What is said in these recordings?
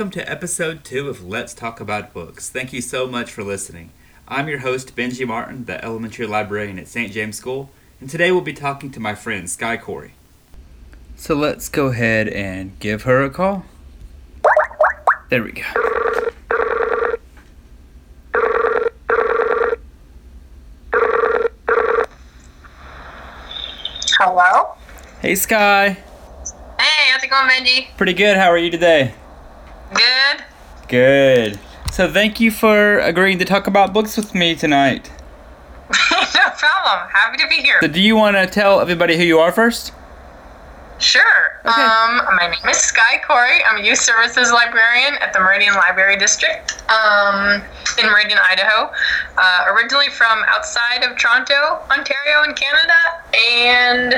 Welcome to episode two of Let's Talk About Books. Thank you so much for listening. I'm your host, Benji Martin, the elementary librarian at St. James School, and today we'll be talking to my friend, Sky Corey. So let's go ahead and give her a call. There we go. Hello? Hey, Sky. Hey, how's it going, Benji? Pretty good. How are you today? Good. Good. So thank you for agreeing to talk about books with me tonight. no problem. Happy to be here. So do you want to tell everybody who you are first? Sure. Okay. Um, my name is Sky Corey. I'm a youth services librarian at the Meridian Library District um, in Meridian, Idaho. Uh, originally from outside of Toronto, Ontario, in Canada. And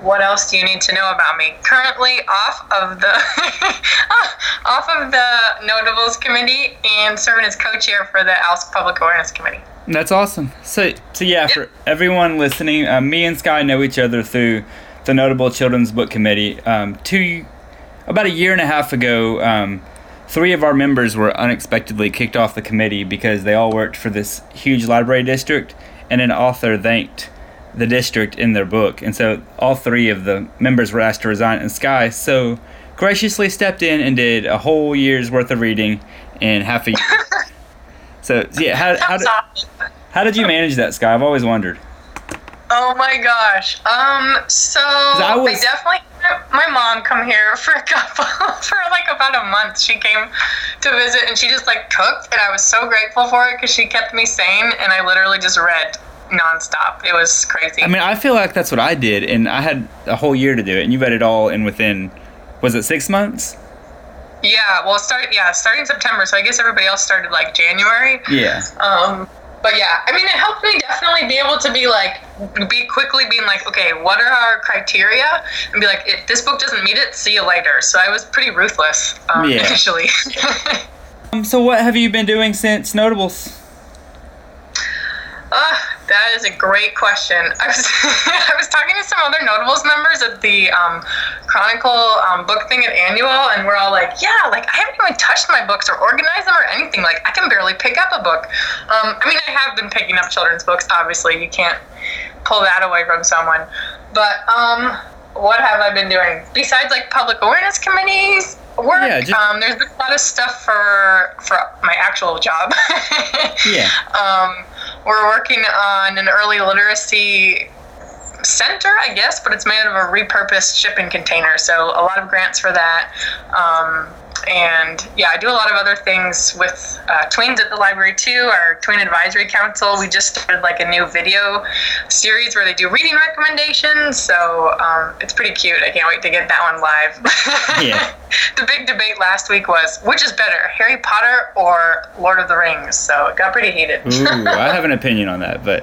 what else do you need to know about me? Currently off of the off of the Notables Committee and serving as co-chair for the ALSC Public Awareness Committee. That's awesome. So, so yeah, for everyone listening, uh, me and Sky know each other through the Notable Children's Book Committee. Um, two, about a year and a half ago, um, three of our members were unexpectedly kicked off the committee because they all worked for this huge library district, and an author thanked the district in their book, and so all three of the members were asked to resign. And Sky so graciously stepped in and did a whole year's worth of reading in half a year. so yeah, how how did, how did you manage that, Sky? I've always wondered. Oh my gosh. Um. So I I, was- definitely. My mom come here for a couple for like about a month. She came to visit and she just like cooked, and I was so grateful for it because she kept me sane, and I literally just read nonstop. It was crazy. I mean, I feel like that's what I did, and I had a whole year to do it, and you read it all in within, was it six months? yeah. Well, start. Yeah, starting September. So I guess everybody else started like January. Yeah. Um, but yeah, I mean, it helped me definitely be able to be like, be quickly being like, okay, what are our criteria? And be like, if this book doesn't meet it, see you later. So I was pretty ruthless um, Yeah. initially. Um, so what have you been doing since Notables? uh, that is a great question. I was I was talking to some other notables members at the um, Chronicle um, book thing at Annual, and we're all like, yeah, like I haven't even touched my books or organized them or anything. Like I can barely pick up a book. Um, I mean, I have been picking up children's books. Obviously, you can't pull that away from someone. But um, what have I been doing besides like public awareness committees? Work. Yeah, just- um, there's been a lot of stuff for for my actual job. Yeah. We're working on an early literacy center, I guess, but it's made out of a repurposed shipping container. So a lot of grants for that. Um, and yeah, I do a lot of other things with uh, Tweens at the library too. Our Tween Advisory Council. We just started like a new video series where they do reading recommendations. So um, it's pretty cute. I can't wait to get that one live. Yeah. the big debate last week was which is better, Harry Potter or Lord of the Rings. So it got pretty heated. Ooh, I have an opinion on that, but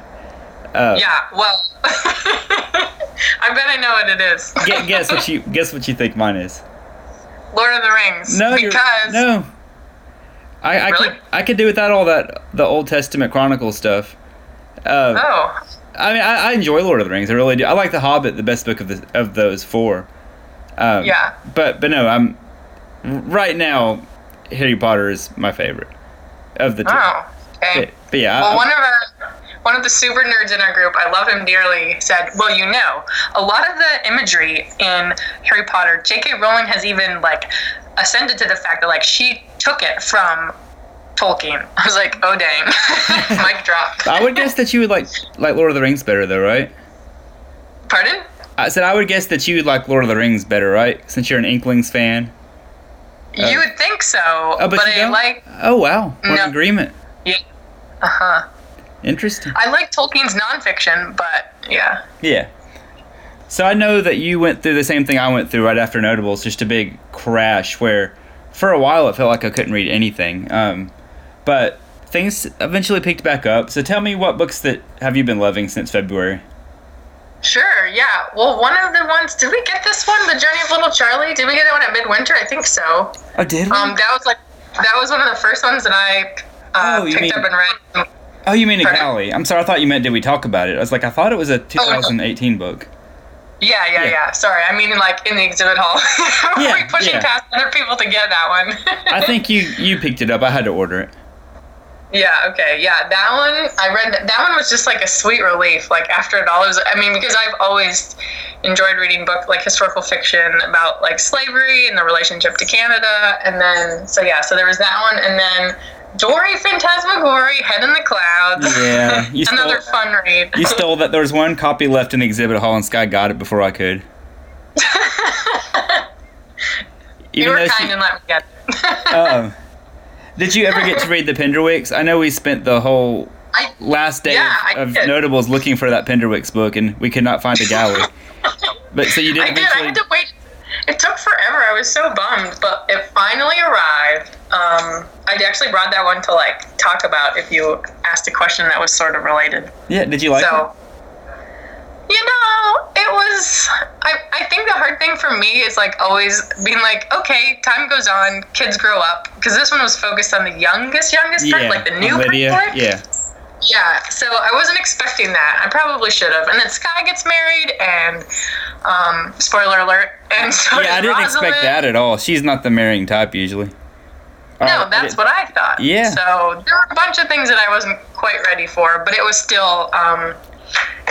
uh, Yeah, well, I bet I know what it is. guess what you guess what you think mine is. Lord of the Rings. No, because no. I I Really? could I could do without all that the Old Testament Chronicle stuff. Uh, oh, I mean, I, I enjoy Lord of the Rings. I really do. I like The Hobbit, the best book of the of those four. Um, Yeah. But but no, I'm right now. Harry Potter is my favorite of the two. oh, okay. But, but yeah, I- Well, one of our one of the super nerds in our group, I love him dearly, said, "Well, you know, a lot of the imagery in Harry Potter, J.K. Rowling has even like ascended to the fact that like she took it from Tolkien." I was like, "Oh dang, mic drop." I would guess that you would like like Lord of the Rings better, though, right? Pardon? I said I would guess that you would like Lord of the Rings better, right? Since you're an Inklings fan. you would think so, Oh, but, but I don't? like, Oh wow, we're in agreement. yeah, uh huh. Interesting. I like Tolkien's nonfiction, but yeah. Yeah. So I know that you went through the same thing I went through right after Notables, just a big crash where, for a while, it felt like I couldn't read anything. Um, but things eventually picked back up. So tell me, what books that have you been loving since February? Sure, yeah. Well, one of the ones, did we get this one, The Journey of Little Charlie? Did we get that one at Midwinter? I think so. Oh, did Um, that was like, that was one of the first ones that I uh, Oh, picked mean- up and read. Oh, you mean? Galley? I'm sorry, I thought you meant did we talk about it? I was like, I thought it was a 2018 book. Yeah, yeah, Yeah. yeah. Sorry, I mean like in the exhibit hall. We're Yeah, pushing yeah. past other people to get that one. I think you you picked it up. I had to order it. Yeah, okay. Yeah, that one I read that, that one was just like a sweet relief like after it all it was I mean because I've always enjoyed reading book like historical fiction about like slavery and the relationship to Canada and then so yeah, so there was that one and then Dory Fantasmagory Head in the Clouds. Yeah, you stole- Another fun read. You stole that. There was one copy left in the exhibit hall, and Sky got it before I could. you were kind she- and let me get it. Oh. Did you ever get to read the Penderwicks? I know we spent the whole I last day Yeah, of, of notables looking for that Penderwicks book, and we could not find a galley. but so you didn't. I did. I eventually. had to wait. It took forever. I was so bummed, but it finally arrived. Um, I actually brought that one to like talk about if you asked a question that was sort of related. yeah, did you like so, you know, it was. I I think the hard thing for me is like always being like, okay, time goes on, kids grow up, because this one was focused on the youngest, youngest it? part, like the new. Penderwick. Yeah, Yeah, so I wasn't expecting that. I probably should have. And then Sky gets married, and um, spoiler alert. And so yeah. I didn't expect that at all. She's not the marrying type usually. No, Uh, that's what I thought. Yeah. So there were a bunch of things that I wasn't quite ready for, but it was still. Um,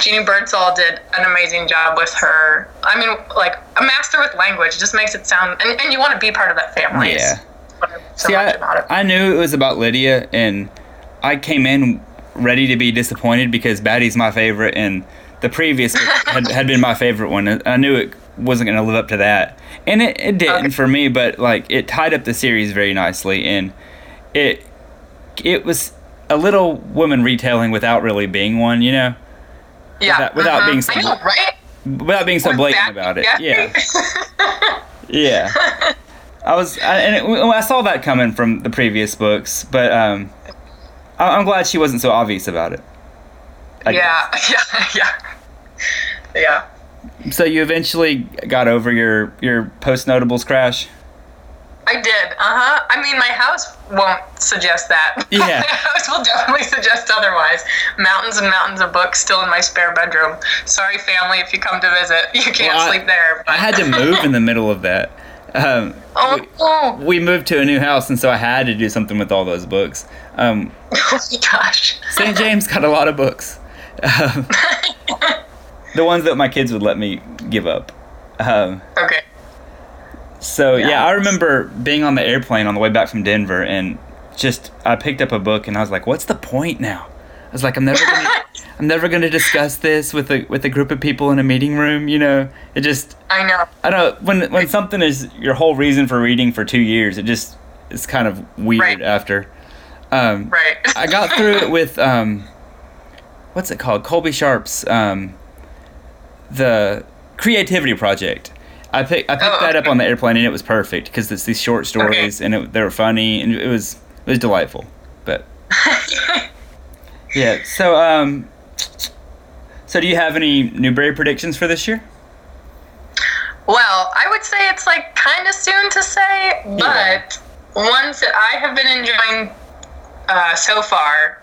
Jeannie Birdsall did an amazing job with her. I mean, like a master with language it just makes it sound, and, and you want to be part of that family. Yeah. So See, I. I knew it was about Lydia, and I came in ready to be disappointed because Batty's my favorite, and the previous had, had been my favorite one. I knew it wasn't going to live up to that, and it, it didn't Okay. for me. But like, it tied up the series very nicely, and it it was a little woman retailing without really being one, you know, yeah. without- without mhm. being I know, right? without being so With blatant Batty, about it. yeah. Yeah. Yeah. I was, I, and it, I saw that coming from the previous books, but um, I, I'm glad she wasn't so obvious about it. I yeah, yeah, yeah, yeah. So you eventually got over your your post notables crash. I did. Uh huh. I mean, my house won't suggest that. Yeah. my house will definitely suggest otherwise. Mountains and mountains of books still in my spare bedroom. Sorry, family, if you come to visit, you can't Well, I- sleep there. I had to move in the middle of that. Um, Oh, oh, we moved to a new house, and so I had to do something with all those books. Um, oh my gosh. St. James got a lot of books. Um, the ones that my kids would let me give up. Um, Okay. So yeah. Yeah. I remember being on the airplane on the way back from Denver, and just I picked up a book, and I was like, "What's the point now?" I was like, "I'm never gonna, I'm never gonna discuss this with a with a group of people in a meeting room." You know, it just I know. I don't when when something is your whole reason for reading for two years, it just it's kind of weird Right. after. Um, Right. I got through it with um, what's it called? Colby Sharp's um, the Creativity Project. I picked I picked Oh, that up okay. on the airplane and it was perfect because it's these short stories and it, they were funny and it was it was delightful. But yeah, so um, so do you have any Newbery predictions for this year? Well, I would say it's like kind of soon to say, but Yeah. ones that I have been enjoying uh, so far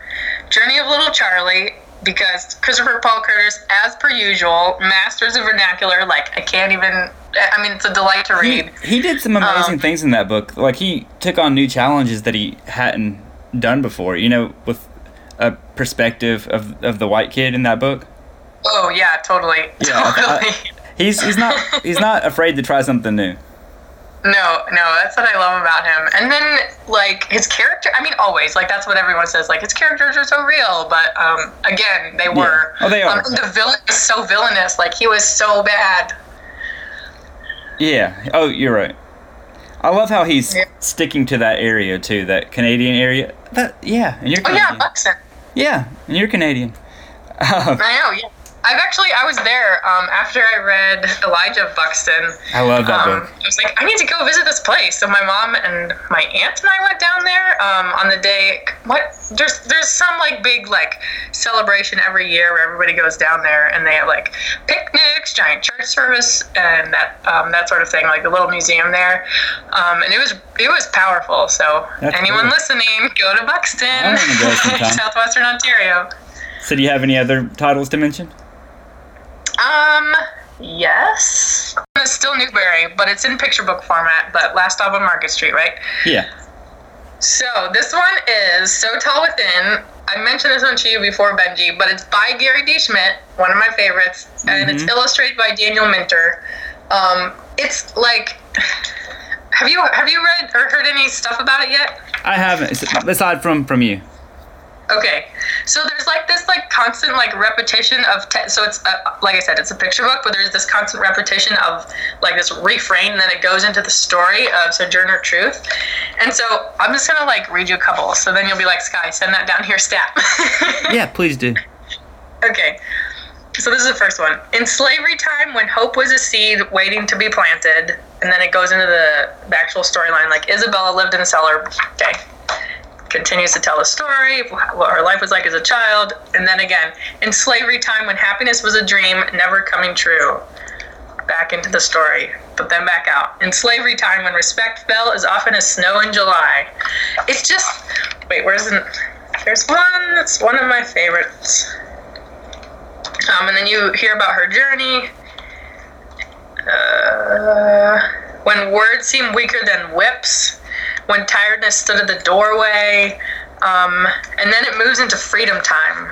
Journey of Little Charlie, because Christopher Paul Curtis, as per usual, masters of vernacular. Like, I can't even, I mean, it's a delight to He, read. he did some amazing Um, things in that book. Like he took on new challenges that he hadn't done before. You know, with a perspective of of the white kid in that book. Oh, yeah, totally. Yeah, I- I- He's he's not he's not afraid to try something new. No, no, that's what I love about him. And then, like, his character, I mean, always, like, that's what everyone says, like, his characters are so real, but, um, again, they were. Oh, they are. Um, the villain is so villainous, like, he was so bad. Yeah. Oh, you're right. I love how he's Yeah. sticking to that area too, that Canadian area. That yeah, and you're Canadian. Oh, yeah. Buxton. Yeah, and you're Canadian. Um, I know, yeah. I've actually, I was there um, after I read Elijah Buxton. I love that Um, book. I was like, I need to go visit this place. So my mom and my aunt and I went down there um, on the day. What? There's there's some like big like celebration every year where everybody goes down there and they have like picnics, giant church service, and that um, that sort of thing. Like a little museum there, um, and it was it was powerful. So That's anyone cool. listening, go to Buxton, go southwestern Ontario. So do you have any other titles to mention? Um, Yes. It's still Newbery, but it's in picture book format. But Last Stop on Market Street, right? Yeah. So this one is So Tall Within. I mentioned this one to you before, Benji, but it's by Gary D. Schmidt, one of my favorites, and it's illustrated by Daniel Minter. Um, it's like, have you have you read or heard any stuff about it yet? I haven't, aside from from you. Okay, so there's like this like constant like repetition of te- so it's uh, like I said it's a picture book, but there's this constant repetition of like this refrain, and then it goes into the story of Sojourner Truth, and so I'm just gonna like read you a couple, so then you'll be like Sky, send that down here, stat. Yeah, please do. Okay. So this is the first one. In slavery time, when hope was a seed waiting to be planted, and then it goes into the, the actual storyline. Like Isabella lived in a cellar. Okay. Continues to tell a story, of what her life was like as a child, and then again, in slavery time, when happiness was a dream, never coming true. Back into the story, but then back out. In slavery time, when respect fell as often as snow in July. It's just wait, where's the? There's one that's one of my favorites. Um, and then you hear about her journey. Uh, when words seem weaker than whips, when tiredness stood at the doorway, um, and then it moves into freedom time.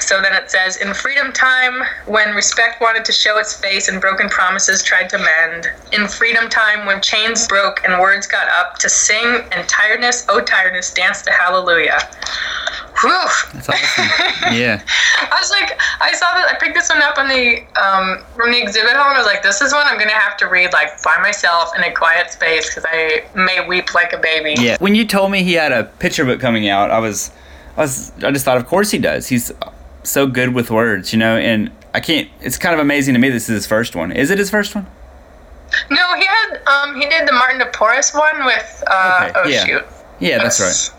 So then it says, in freedom time, when respect wanted to show its face and broken promises tried to mend. In freedom time, when chains broke and words got up to sing, and tiredness, oh tiredness, dance to hallelujah. Whew. That's awesome. yeah. I was like, I saw that, I picked this one up on the um, from the exhibit hall, and I was like, this is one I'm gonna have to read like by myself in a quiet space because I may weep like a baby. Yeah. When you told me he had a picture book coming out, I was, I was, I just thought, of course he does. He's so good with words, you know. And I can't. It's kind of amazing to me. This is his first one. Is it his first one? No, he had um he did the Martin de Porres one with uh Okay, oh yeah. shoot. Yeah, that's right.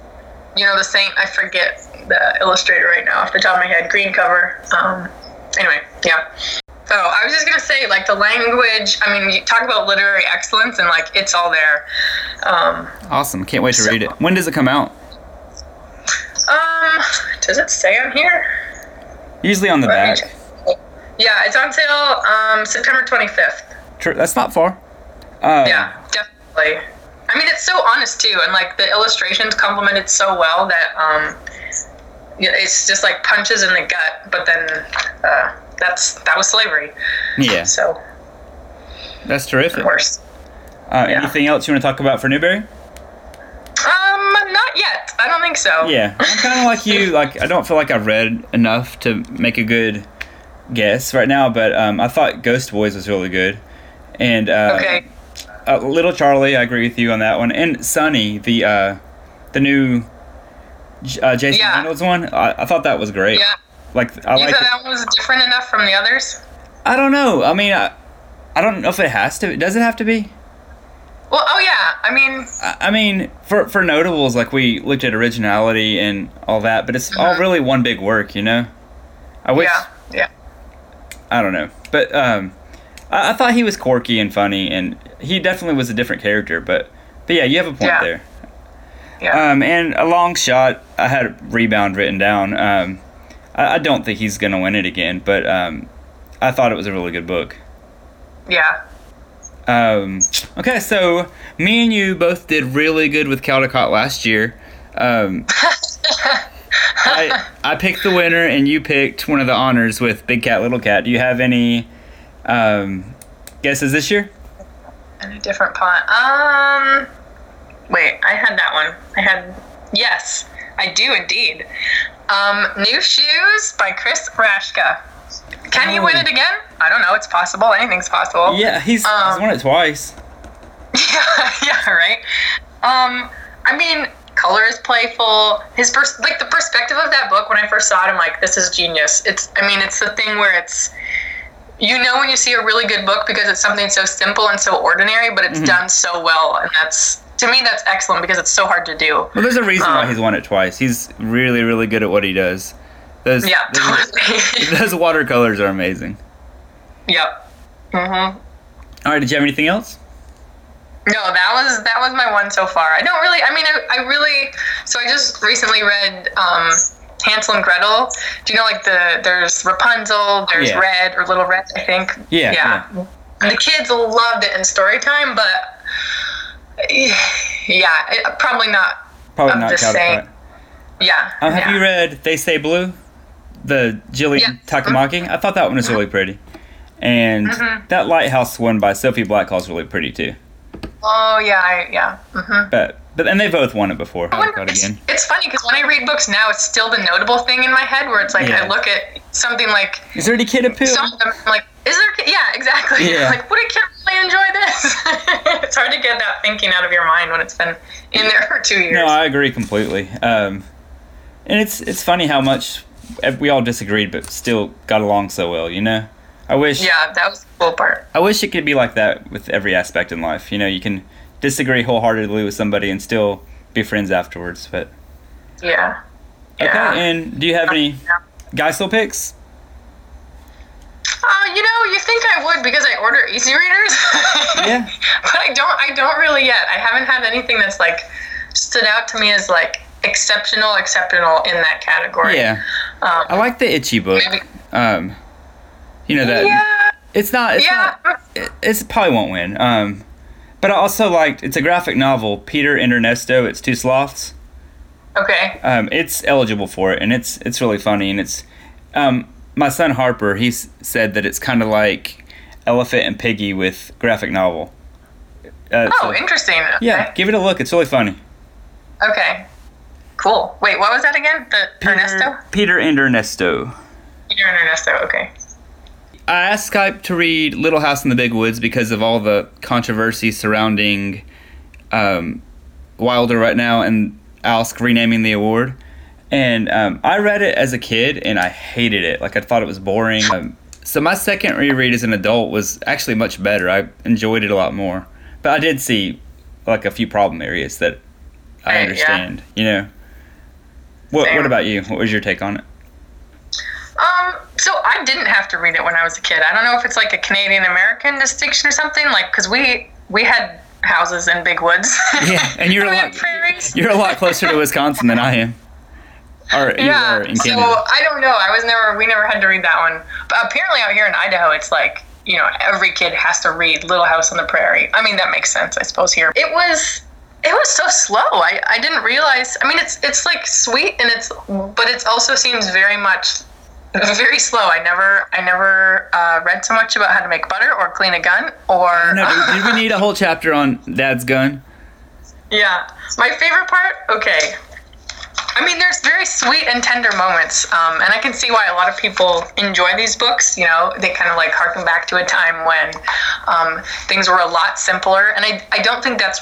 You know the saint. I forget the illustrator right now off the top of my head. Green cover. Um. Anyway, yeah. So I was just gonna say, like the language. I mean, you talk about literary excellence, and like it's all there. Um. Awesome. Can't wait to So- read it. When does it come out? Um. Does it say on here? Usually on the Let back. Yeah, it's on sale um September twenty fifth. True. That's not far. Uh, Yeah, definitely. I mean, it's so honest too, and like the illustrations complement it so well that um, it's just like punches in the gut. But then uh, that's that was slavery. Yeah. So That's terrific. of course. Uh, Yeah. Anything else you want to talk about for Newbery? Um, not yet. I don't think so. Yeah, I'm kind of like you. Like, I don't feel like I've read enough to make a good guess right now. But um, I thought Ghost Boys was really good, and uh, Okay. uh, Little Charlie. I agree with you on that one. And Sunny, the uh, the new uh, Jason Yeah. Reynolds one. I, I thought that was great. Yeah. Like, I like. that one was different enough from the others? I don't know. I mean, I, I don't know if it has to. Does it have to be? Well, oh yeah. I mean, I I mean, for for notables, like we looked at originality and all that, but it's all Mhm. really one big work, you know. I wish. yeah, yeah. I don't know, but um, I, I thought he was quirky and funny, and he definitely was a different character. But but yeah, you have a point Yeah. there. Yeah. Um, and a long shot. I had a rebound written down. Um, I, I don't think he's gonna win it again, but um, I thought it was a really good book. yeah. Um, okay, so me and you both did really good with Caldecott last year. Um, I, I picked the winner, and you picked one of the honors with Big Cat, Little Cat. Do you have any um, guesses this year? A different pot. Um, wait, I had that one. I had yes, I do indeed. Um, New Shoes by Chris Raschka. Can he win Oh. it again? I don't know. It's possible. Anything's possible. Yeah, he's, Um, he's won it twice. yeah, yeah, right. Um, I mean, color is playful. His pers- like the perspective of that book when I first saw it, I'm like, this is genius. It's, I mean, it's the thing where it's, you know, when you see a really good book because it's something so simple and so ordinary, but it's done so well, and that's to me that's excellent because it's so hard to do. Well, there's a reason why um, he's won it twice. He's really, really good at what he does. Those, Yeah, those, totally. those watercolors are amazing. yep. Mhm. All right, did you have anything else? No, that was that was my one so far. I don't really. I mean, I, I really. So I just recently read um, Hansel and Gretel. Do you know like the there's Rapunzel, there's Yeah. Red or Little Red, I think. Yeah, Yeah. And the kids loved it in story time, but yeah, probably not. Probably of not same- Cowder Yeah. Um, have yeah. you read They Say Blue? The Jillian Yeah. Tamaki? I thought that one was really pretty. And Mhm. that Lighthouse one by Sophie Blackall is really pretty too. Oh yeah, I, yeah. hmm But but and they both won it before. That it's, it's funny because when I read books now, it's still the notable thing in my head where it's like Yeah. I look at something like Is there any kid appeal? some of them, like, is there? Yeah, exactly. Yeah. Like, would a kid really enjoy this? it's hard to get that thinking out of your mind when it's been in there for two years. No, I agree completely. Um, and it's it's funny how much we all disagreed, but still got along so well. You know, I wish yeah, that was the cool part. I wish it could be like that with every aspect in life. You know, you can disagree wholeheartedly with somebody and still be friends afterwards. But Yeah. okay, Yeah. and do you have any Geisel picks? Uh, you know, you think I would because I order easy readers. Yeah. but I don't. I don't really yet. I haven't had anything that's like stood out to me as like exceptional, exceptional in that category. Yeah, Um, I like the itchy book. maybe. Um, you know that Yeah. it's not. It's Yeah. not. It, it's probably won't win. Um, but I also liked. It's a graphic novel. Peter and Ernesto. It's two sloths. Okay. um, it's eligible for it, and it's it's really funny, and it's um, my son Harper. He said that it's kind of like Elephant and Piggie with graphic novel. Uh, Oh, so- interesting. Okay. yeah, give it a look. It's really funny. Okay. Cool. Wait, what was that again? The Ernesto? Peter and Ernesto. Peter and Ernesto. Okay. I asked Sky to read Little House in the Big Woods because of all the controversy surrounding um, Wilder right now and ALSC renaming the award. And um, I read it as a kid and I hated it. Like I thought it was boring. Um, so my second reread as an adult was actually much better. I enjoyed it a lot more. But I did see like a few problem areas that I Right, yeah. understand. You know. What. What about you? What was your take on it? Um, so I didn't have to read it when I was a kid. I don't know if it's like a Canadian American distinction or something, like because we we had houses in big woods. Yeah, and you're a lot- prairies. You're a lot closer to Wisconsin than I am. Or you yeah. are in So I don't know. I was never. We never had to read that one. But apparently out here in Idaho, it's like you know every kid has to read Little House on the Prairie. I mean that makes sense, I suppose. Here it was. It was so slow. I, I didn't realize. I mean, it's it's like sweet and it's, but it also seems very much very slow. I never I never uh, read so much about how to make butter or clean a gun or No, did, did we need a whole chapter on Dad's gun? yeah. My favorite part. Okay. I mean, there's very sweet and tender moments, um, and I can see why a lot of people enjoy these books. You know, they kind of like harken back to a time when um, things were a lot simpler, and I, I don't think that's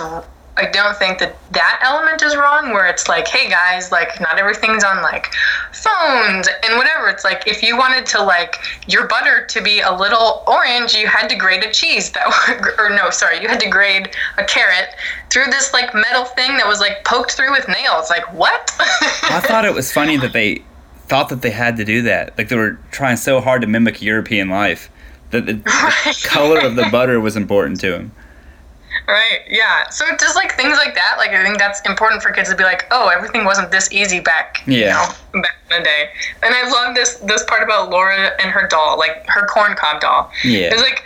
I don't think that that element is wrong. Where it's like, hey guys, like not everything's on like phones and whatever. It's like if you wanted to like your butter to be a little orange, you had to grate a cheese that or no, sorry, you had to grate a carrot through this like metal thing that was like poked through with nails. Like what? I thought it was funny that they thought that they had to do that. Like they were trying so hard to mimic European life that the, the color of the butter was important to him. Right. Yeah. So just like things like that. Like I think that's important for kids to be like, oh, everything wasn't this easy back, Yeah. you know, back in the day. And I love this this part about Laura and her doll, like her corn cob doll. Yeah. It's like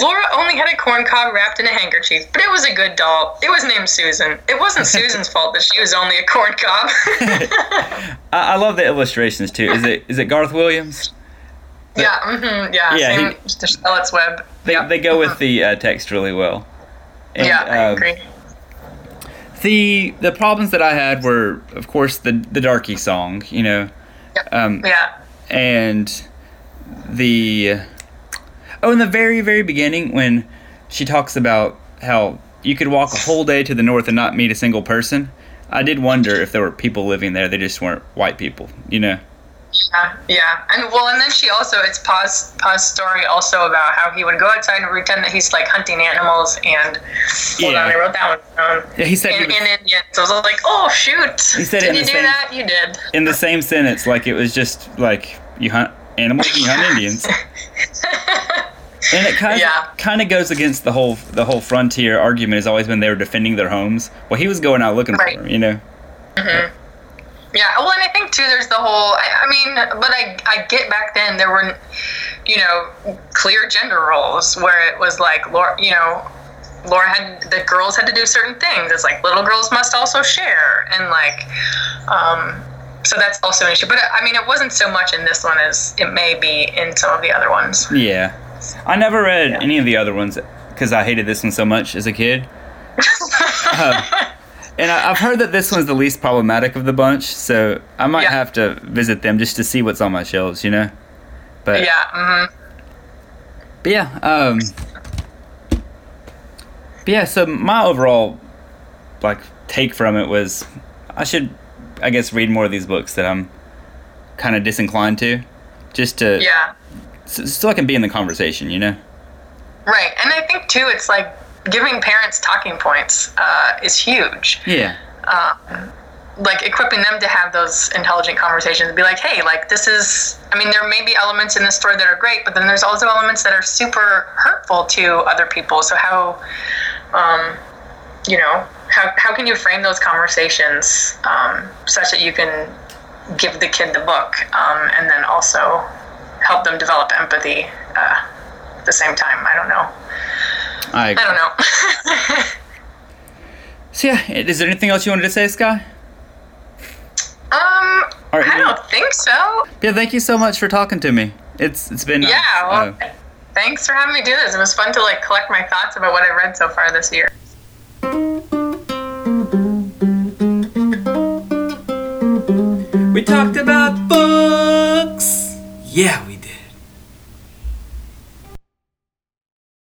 Laura only had a corn cob wrapped in a handkerchief, but it was a good doll. It was named Susan. It wasn't Susan's fault that she was only a corn cob. I, I love the illustrations too. Is it is it Garth Williams? yeah. hmm yeah. Yeah, Same. he- Charlotte's Web. They, yeah. they go with the uh, text really well. And, yeah, I um, agree. The the problems that I had were, of course, the the Darky song. You know, Yep. um, Yeah. and the oh in the very very beginning when she talks about how you could walk a whole day to the north and not meet a single person i did wonder if there were people living there they just weren't white people you know Yeah, yeah, and well, and then she also it's Pa's Pa's story also about how he would go outside and pretend that he's like hunting animals and hold Yeah. on, I wrote that one down. Yeah, he said in, he was- in Indian, so I was like, oh shoot, He said did in you the do same- that? You did. in the same sentence like it was just like you hunt animals you hunt indians and it kind of Yeah. kind of goes against the whole the whole frontier argument has always been they were defending their homes well he was going out looking Right. for them you know mm-hmm. Yeah, well, and I think too, there's the whole. I, I mean, but I, I get back then there weren't, you know, clear gender roles where it was like, Laura, you know, Laura had the girls had to do certain things. It's like little girls must also share, and like, um, so that's also an issue. But I mean, it wasn't so much in this one as it may be in some of the other ones. Yeah, I never read yeah. any of the other ones because I hated this one so much as a kid. uh, and I, have heard that this one's the least problematic of the bunch, so I might yeah. have to visit them just to see what's on my shelves, you know. But yeah. Mm-hmm. But yeah. Um, but yeah. So my overall like take from it was I should I guess read more of these books that I'm kind of disinclined to, just to yeah, so, so I can be in the conversation, you know. Right, and I think too, it's like giving parents talking points uh, is huge. Yeah. Um, like equipping them to have those intelligent conversations and be like, hey, like this is, I mean, there may be elements in this story that are great, but then there's also elements that are super hurtful to other people. So how, um, you know, how, how can you frame those conversations um, such that you can give the kid the book um, and then also help them develop empathy uh, at the same time? I don't know. I, I don't know. so yeah, is there anything else you wanted to say, Sky? Um, right, I don't think so. Yeah, thank you so much for talking to me. It's it's been yeah. Well, uh, thanks for having me do this. It was fun to like collect my thoughts about what I read so far this year. We talked about books. Yeah, we